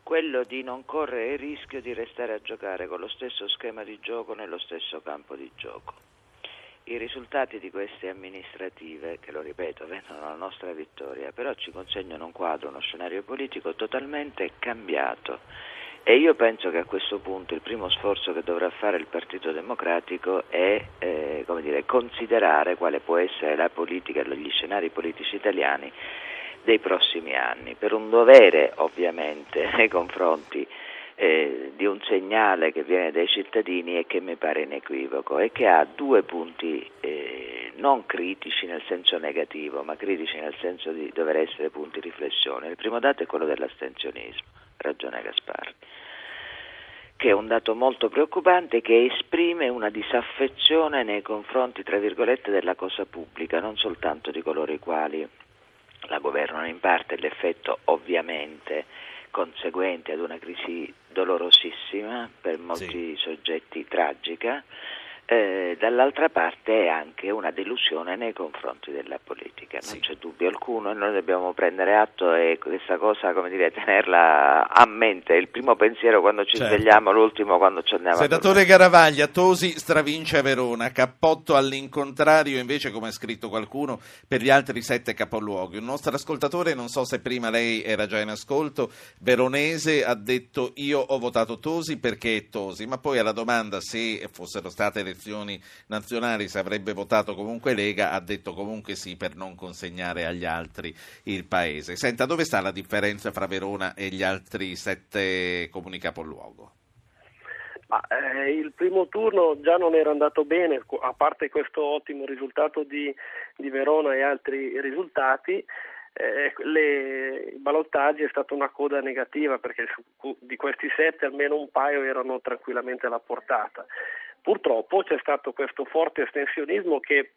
quello di non correre il rischio di restare a giocare con lo stesso schema di gioco nello stesso campo di gioco. I risultati di queste amministrative, che lo ripeto, vendono la nostra vittoria, però ci consegnano un quadro, uno scenario politico totalmente cambiato e io penso che a questo punto il primo sforzo che dovrà fare il Partito Democratico è eh, dire, considerare quale può essere la politica, gli scenari politici italiani dei prossimi anni, per un dovere ovviamente nei confronti eh, di un segnale che viene dai cittadini e che mi pare inequivoco e che ha due punti eh, non critici nel senso negativo, ma critici nel senso di dover essere punti di riflessione. Il primo dato è quello dell'astensionismo, ragione Gasparri che è un dato molto preoccupante che esprime una disaffezione nei confronti, tra virgolette, della cosa pubblica, non soltanto di coloro i quali la governano in parte, l'effetto ovviamente conseguente ad una crisi dolorosissima per molti sì. soggetti tragica, eh, dall'altra parte è anche una delusione nei confronti della politica, non sì. c'è dubbio alcuno e noi dobbiamo prendere atto e questa cosa, come dire, tenerla a mente, il primo pensiero quando ci certo. svegliamo, l'ultimo quando ci andiamo Senatore Garavaglia, Tosi stravince a Verona, cappotto all'incontrario invece, come ha scritto qualcuno, per gli altri sette capoluoghi. Un nostro ascoltatore, non so se prima lei era già in ascolto, veronese, ha detto io ho votato Tosi perché è Tosi, ma poi alla domanda se fossero state le elezioni nazionali se avrebbe votato comunque Lega, ha detto comunque sì per non consegnare agli altri il paese. Senta, dove sta la differenza fra Verona e gli altri sette comuni capoluogo? Ma, eh, il primo turno già non era andato bene, a parte questo ottimo risultato di, di Verona e altri risultati. Eh, le, i balottaggi è stata una coda negativa perché su, di questi sette almeno un paio erano tranquillamente alla portata. Purtroppo c'è stato questo forte estensionismo che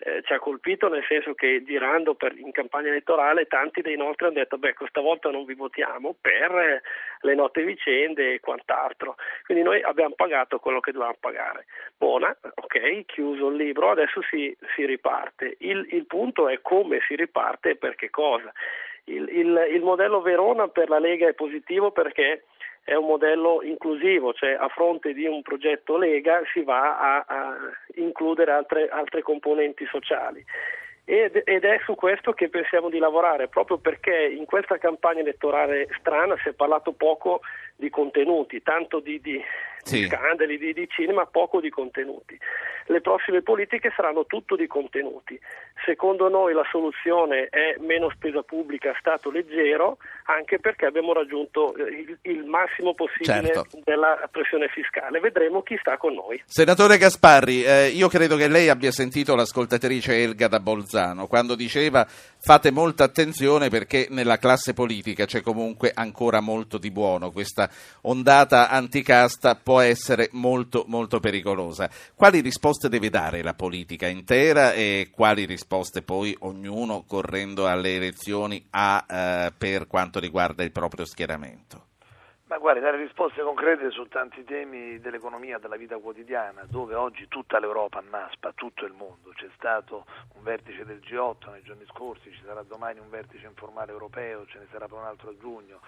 eh, ci ha colpito nel senso che girando per, in campagna elettorale tanti dei nostri hanno detto beh questa volta non vi votiamo per eh, le note vicende e quant'altro quindi noi abbiamo pagato quello che dovevamo pagare. Buona, ok, chiuso il libro adesso si, si riparte. Il, il, punto è come si riparte e per che cosa. Il, il, il modello Verona per la Lega è positivo perché è un modello inclusivo, cioè a fronte di un progetto Lega si va a, a includere altre, altre componenti sociali. Ed, è su questo che pensiamo di lavorare, proprio perché in questa campagna elettorale strana si è parlato poco di contenuti, tanto di, di, sì. scandali, di, di, cinema, poco di contenuti. Le prossime politiche saranno tutto di contenuti. Secondo noi la soluzione è meno spesa pubblica, Stato leggero, anche perché abbiamo raggiunto eh, il, il massimo possibile certo. della pressione fiscale. Vedremo chi sta con noi. Senatore Gasparri, eh, io credo che lei abbia sentito l'ascoltatrice Elga da Bolzano quando diceva fate molta attenzione perché nella classe politica c'è comunque ancora molto di buono, questa ondata anticasta può essere molto molto pericolosa. Quali risposte deve dare la politica intera e quali risposte poi ognuno correndo alle elezioni ha eh, per quanto riguarda il proprio schieramento? Ma guardi, dare risposte concrete su tanti temi dell'economia, della vita quotidiana, dove oggi tutta l'Europa annaspa, tutto il mondo. C'è stato un vertice del G8 nei giorni scorsi, ci sarà domani un vertice informale europeo, ce ne sarà poi un altro a giugno.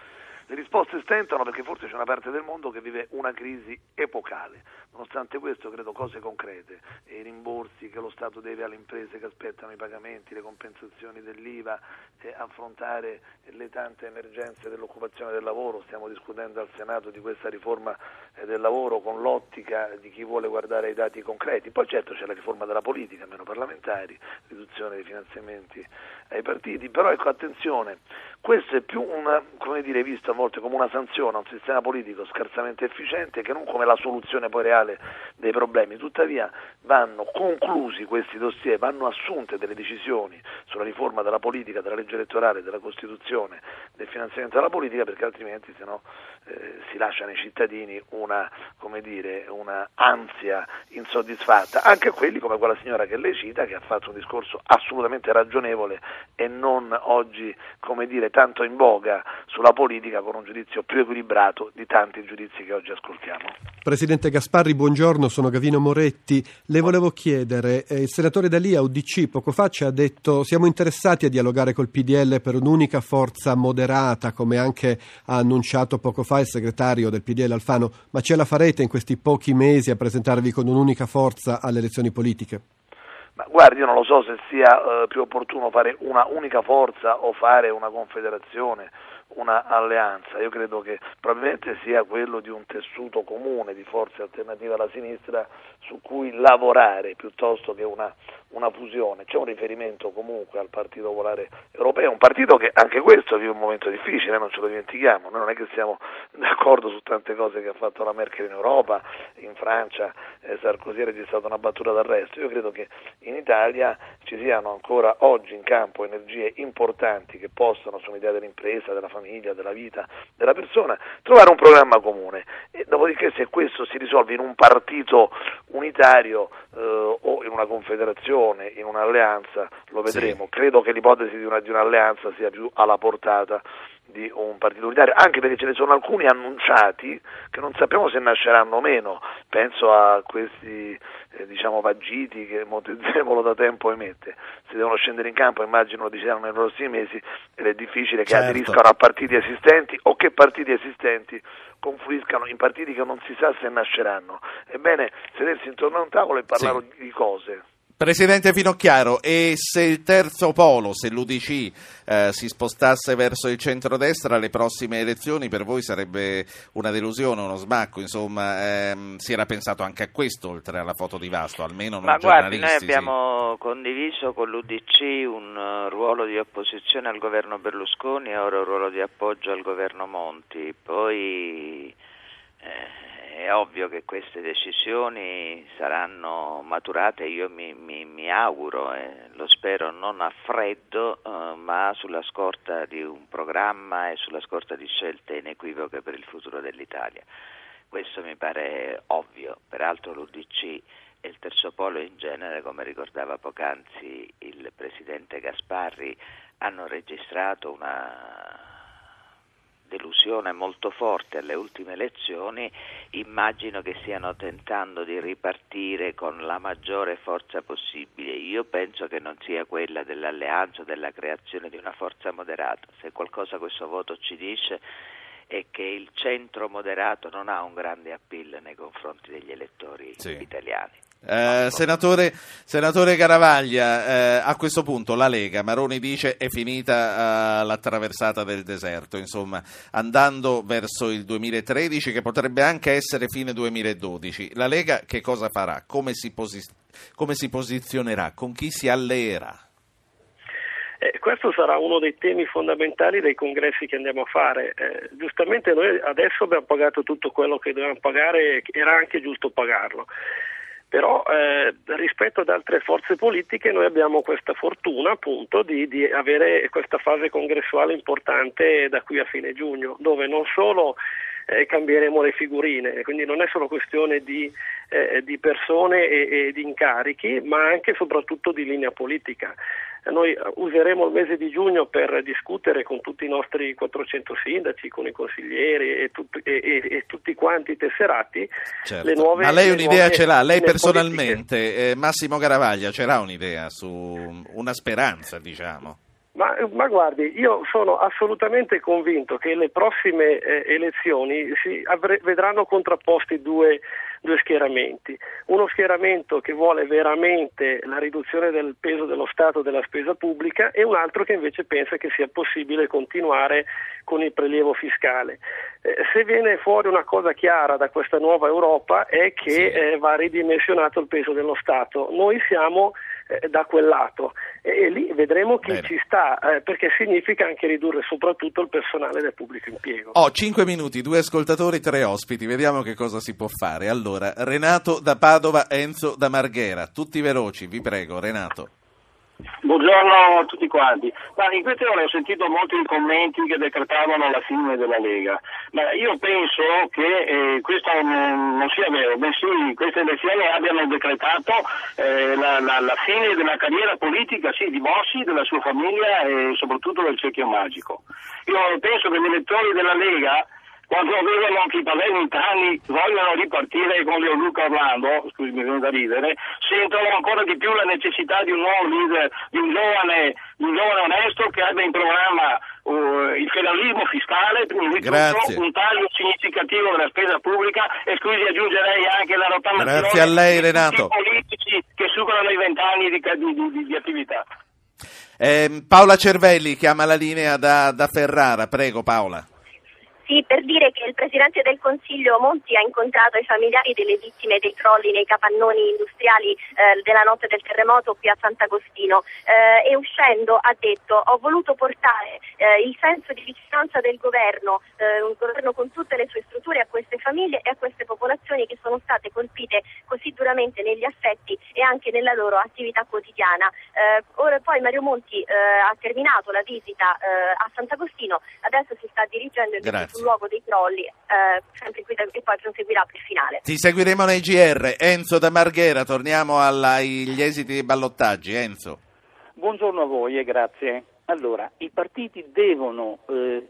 Le risposte stentano perché forse c'è una parte del mondo che vive una crisi epocale. Nonostante questo credo cose concrete, i rimborsi che lo Stato deve alle imprese che aspettano i pagamenti, le compensazioni dell'IVA, eh, affrontare le tante emergenze dell'occupazione del lavoro, stiamo discutendo al Senato di questa riforma eh, del lavoro con l'ottica di chi vuole guardare ai dati concreti. Poi certo c'è la riforma della politica, meno parlamentari, riduzione dei finanziamenti ai partiti, però ecco attenzione, questo è più una, come dire, visto a volte come una sanzione a un sistema politico scarsamente efficiente che non come la soluzione poi reale dei problemi. Tuttavia vanno conclusi questi dossier, vanno assunte delle decisioni sulla riforma della politica, della legge elettorale, della Costituzione, del finanziamento della politica perché altrimenti se no, eh, si lascia nei cittadini una, dire, una ansia insoddisfatta, anche quelli come quella signora che lei cita che ha fatto un discorso assolutamente ragionevole e non oggi come dire, tanto in voga sulla politica con un giudizio più equilibrato di tanti giudizi che oggi ascoltiamo. Presidente Gasparri, buongiorno, sono Gavino Moretti. Le volevo chiedere, eh, il senatore D'Alia, UDC, poco fa ci ha detto siamo interessati a dialogare col PDL per un'unica forza moderata, come anche ha annunciato poco fa il segretario del PDL Alfano, ma ce la farete in questi pochi mesi a presentarvi con un'unica forza alle elezioni politiche? Ma guardi, io non lo so se sia eh, più opportuno fare una unica forza o fare una confederazione, una alleanza. Io credo che probabilmente sia quello di un tessuto comune di forze alternative alla sinistra su cui lavorare piuttosto che una, una fusione. C'è un riferimento comunque al Partito Popolare Europeo, un partito che anche questo vive un momento difficile, non ce lo dimentichiamo. Noi non è che siamo d'accordo su tante cose che ha fatto la Merkel in Europa, in Francia eh, Sarkozy ha registrato una battuta d'arresto. Io credo che in Italia ci siano ancora oggi in campo energie importanti che possano, sull'idea dell'impresa, della famiglia, della vita della persona, trovare un programma comune. E dopodiché se questo si risolve in un partito unitario eh, o in una confederazione, in un'alleanza, lo vedremo. Sì. Credo che l'ipotesi di, una, di un'alleanza sia più alla portata di un partito unitario, anche perché ce ne sono alcuni annunciati che non sappiamo se nasceranno o meno, penso a questi eh, diciamo vagiti che Montezemolo da tempo emette, se devono scendere in campo immagino lo decideranno nei prossimi mesi ed è difficile che certo. aderiscano a partiti esistenti o che partiti esistenti confluiscano in partiti che non si sa se nasceranno. Ebbene, sedersi intorno a un tavolo e parlare sì. di cose Presidente Finocchiaro, e se il terzo polo, se l'UDC eh, si spostasse verso il centrodestra alle prossime elezioni, per voi sarebbe una delusione, uno smacco, insomma, ehm, si era pensato anche a questo oltre alla foto di Vasto, almeno noi Ma guardi, noi sì. abbiamo condiviso con l'UDC un uh, ruolo di opposizione al governo Berlusconi e ora un ruolo di appoggio al governo Monti, poi... Eh, è ovvio che queste decisioni saranno maturate, io mi, mi, mi auguro e lo spero non a freddo, eh, ma sulla scorta di un programma e sulla scorta di scelte inequivoche per il futuro dell'Italia. Questo mi pare ovvio, peraltro l'UDC e il terzo polo in genere, come ricordava poc'anzi il Presidente Gasparri, hanno registrato una delusione molto forte alle ultime elezioni, immagino che stiano tentando di ripartire con la maggiore forza possibile. Io penso che non sia quella dell'alleanza o della creazione di una forza moderata. Se qualcosa questo voto ci dice è che il centro moderato non ha un grande appeal nei confronti degli elettori sì. italiani. Eh, senatore, senatore, Caravaglia, eh, a questo punto la Lega, Maroni dice è finita uh, la traversata del deserto, insomma, andando verso il 2013 che potrebbe anche essere fine 2012. La Lega che cosa farà? Come si, posi- come si posizionerà? Con chi si alleerà? Eh, questo sarà uno dei temi fondamentali dei congressi che andiamo a fare. Eh, giustamente noi adesso abbiamo pagato tutto quello che dovevamo pagare era anche giusto pagarlo però eh, rispetto ad altre forze politiche noi abbiamo questa fortuna appunto di, di, avere questa fase congressuale importante da qui a fine giugno, dove non solo eh, cambieremo le figurine, quindi non è solo questione di, eh, di persone e, e, di incarichi, ma anche e soprattutto di linea politica. Noi useremo il mese di giugno per discutere con tutti i nostri 400 sindaci, con i consiglieri e, tut- e, e tutti quanti i tesserati Certo. le nuove Ma lei le un'idea ce l'ha, lei personalmente, eh, Massimo Garavaglia, ce l'ha un'idea su una speranza, diciamo? Ma, ma guardi, io sono assolutamente convinto che le prossime eh, elezioni si avre- vedranno contrapposti due, due schieramenti. Uno schieramento che vuole veramente la riduzione del peso dello Stato della spesa pubblica e un altro che invece pensa che sia possibile continuare con il prelievo fiscale. Eh, se viene fuori una cosa chiara da questa nuova Europa è che eh, va ridimensionato il peso dello Stato. Noi siamo eh, da quel lato e, e lì vedremo chi Bene. ci sta eh, perché significa anche ridurre soprattutto il personale del pubblico impiego. Ho 5 minuti, due ascoltatori, tre ospiti, vediamo che cosa si può fare. Allora, Renato da Padova, Enzo da Marghera, tutti veloci, vi prego, Renato. Buongiorno a tutti quanti. Ma in queste ore ho sentito molti commenti che decretavano la fine della Lega, ma io penso che eh, questo non, non sia vero, bensì queste elezioni abbiano decretato eh, la, la- la fine della carriera politica sì, di Bossi, della sua famiglia e soprattutto del cerchio magico. Io penso che gli elettori della Lega quando avevano anche i anni vogliono ripartire con Leoluca Orlando, scusi mi viene da ridere, sentono ancora di più la necessità di un nuovo leader, di un giovane, di un giovane onesto che abbia in programma uh, il federalismo fiscale, Grazie. un taglio significativo della spesa pubblica e scusi aggiungerei anche la rottamazione Grazie a lei, Renato. i politici che superano i vent'anni di, di, di- di attività. Ehm, Paola Cervelli chiama la linea da, da Ferrara, prego Paola. Sì, per dire che il Presidente del Consiglio Monti ha incontrato i familiari delle vittime dei crolli nei capannoni industriali eh, della notte del terremoto qui a Sant'Agostino eh, e uscendo ha detto ho voluto portare eh, il senso di vicinanza del governo, eh, un governo con tutte le sue strutture a queste famiglie e a queste popolazioni che sono state colpite così duramente negli affetti e anche nella loro attività quotidiana. Eh, ora poi Mario Monti eh, ha terminato la visita a Sant'Agostino, adesso si sta dirigendo invece Grazie. Sul luogo dei crolli, eh, sempre qui da- e poi proseguirà per il finale. Ti seguiremo nei GR. Enzo da Marghera, torniamo alla- agli esiti dei ballottaggi. Enzo. Buongiorno a voi e grazie. Allora, i partiti devono eh,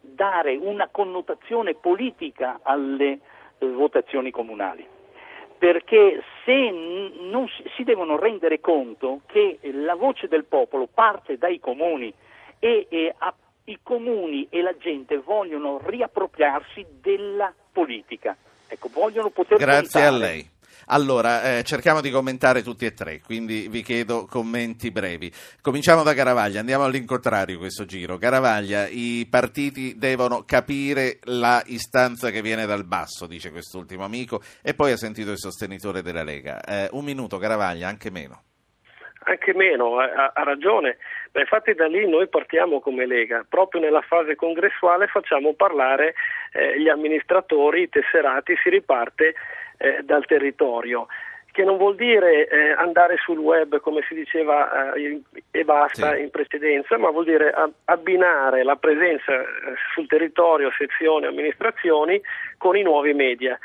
dare una connotazione politica alle eh, votazioni comunali, perché se non si, si devono rendere conto che la voce del popolo parte dai comuni e, e a- i comuni e la gente vogliono riappropriarsi della politica. Ecco, vogliono poter Grazie a contare. lei. Allora, eh, cerchiamo di commentare tutti e tre, quindi vi chiedo commenti brevi. Cominciamo da Garavaglia, andiamo all'incontrario questo giro. Garavaglia, i partiti devono capire la istanza che viene dal basso, dice quest'ultimo amico, e poi ha sentito il sostenitore della Lega. Eh, un minuto, Garavaglia, anche meno. Anche meno, ha, ha ragione. Ma infatti da lì noi partiamo come Lega, proprio nella fase congressuale facciamo parlare eh, gli amministratori, i tesserati, si riparte eh, dal territorio. Che non vuol dire eh, andare sul web come si diceva eh, e basta in precedenza, ma vuol dire abbinare la presenza eh, sul territorio, sezioni, amministrazioni con i nuovi media.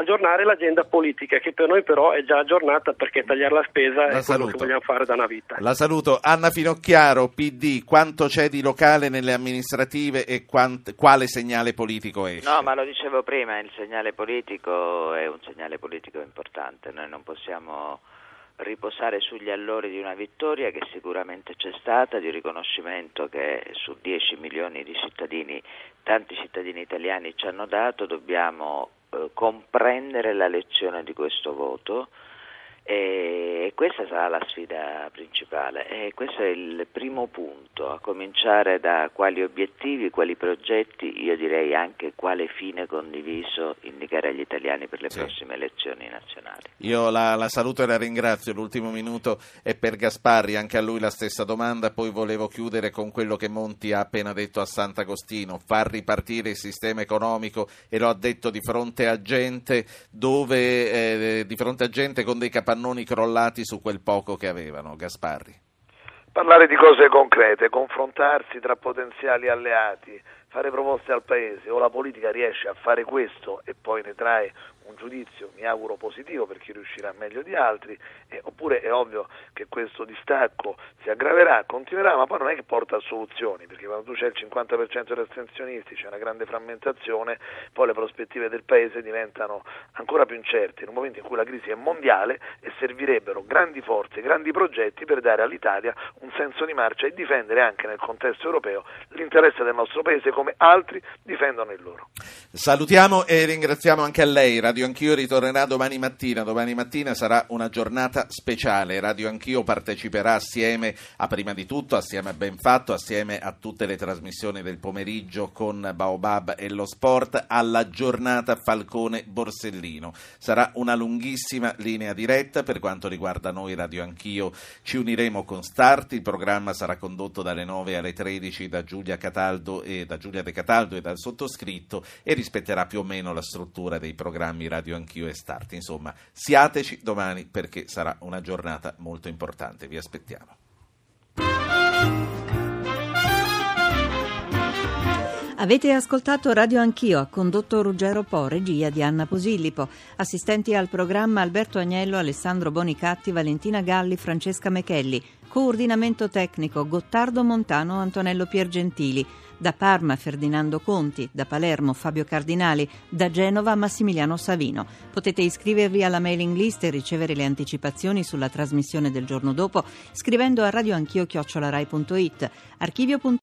Aggiornare l'agenda politica, che per noi però è già aggiornata perché tagliare la spesa è quello saluto. che vogliamo fare da una vita. La saluto. Anna Finocchiaro, PD, quanto c'è di locale nelle amministrative e quant- quale segnale politico esce? No, ma lo dicevo prima, il segnale politico è un segnale politico importante. Noi non possiamo riposare sugli allori di una vittoria che sicuramente c'è stata, di riconoscimento che su 10 milioni di cittadini, tanti cittadini italiani ci hanno dato, dobbiamo comprendere la lezione di questo voto E questa sarà la sfida principale. E questo è il primo punto, a cominciare da quali obiettivi, quali progetti, io direi anche quale fine condiviso indicare agli italiani per le sì. prossime elezioni nazionali. Io la, la, saluto e la ringrazio, l'ultimo minuto è per Gasparri, anche a lui la stessa domanda, poi volevo chiudere con quello che Monti ha appena detto a Sant'Agostino, far ripartire il sistema economico e lo ha detto di fronte a gente dove, eh, di fronte a gente con dei capannoni crollati su quel poco che avevano. Gasparri. Parlare di cose concrete, confrontarsi tra potenziali alleati, fare proposte al Paese o la politica riesce a fare questo e poi ne trae un giudizio, mi auguro positivo per chi riuscirà meglio di altri, eh, oppure è ovvio che questo distacco si aggraverà, continuerà, ma poi non è che porta a soluzioni, perché quando tu c'è il 50% di astensionisti, c'è una grande frammentazione, poi le prospettive del Paese diventano ancora più incerte in un momento in cui la crisi è mondiale e servirebbero grandi forze, grandi progetti per dare all'Italia un senso di marcia e difendere anche nel contesto europeo l'interesse del nostro Paese come altri difendono il loro. Salutiamo e ringraziamo anche a lei, Radio Radio Anch'io ritornerà domani mattina. Domani mattina sarà una giornata speciale. Radio Anch'io parteciperà assieme a prima di tutto, assieme a Benfatto, assieme a tutte le trasmissioni del pomeriggio con Baobab e lo sport alla giornata Falcone Borsellino. Sarà una lunghissima linea diretta per quanto riguarda noi Radio Anch'io. Ci uniremo con Start. Il programma sarà condotto dalle 9 alle 13 da Giulia Cataldo e da Giulia De Cataldo e dal sottoscritto e rispetterà più o meno la struttura dei programmi Radio Anch'io e Start. Insomma, siateci domani perché sarà una giornata molto importante. Vi aspettiamo. Avete ascoltato Radio Anch'io, ha condotto Ruggero Po, regia di Anna Posillipo. Assistenti al programma Alberto Agnello, Alessandro Bonicatti, Valentina Galli, Francesca Mechelli. Coordinamento tecnico Gottardo Montano, Antonello Piergentili. Da Parma Ferdinando Conti, da Palermo Fabio Cardinali, da Genova Massimiliano Savino. Potete iscrivervi alla mailing list e ricevere le anticipazioni sulla trasmissione del giorno dopo scrivendo a radioanchio-rai.it. Archivio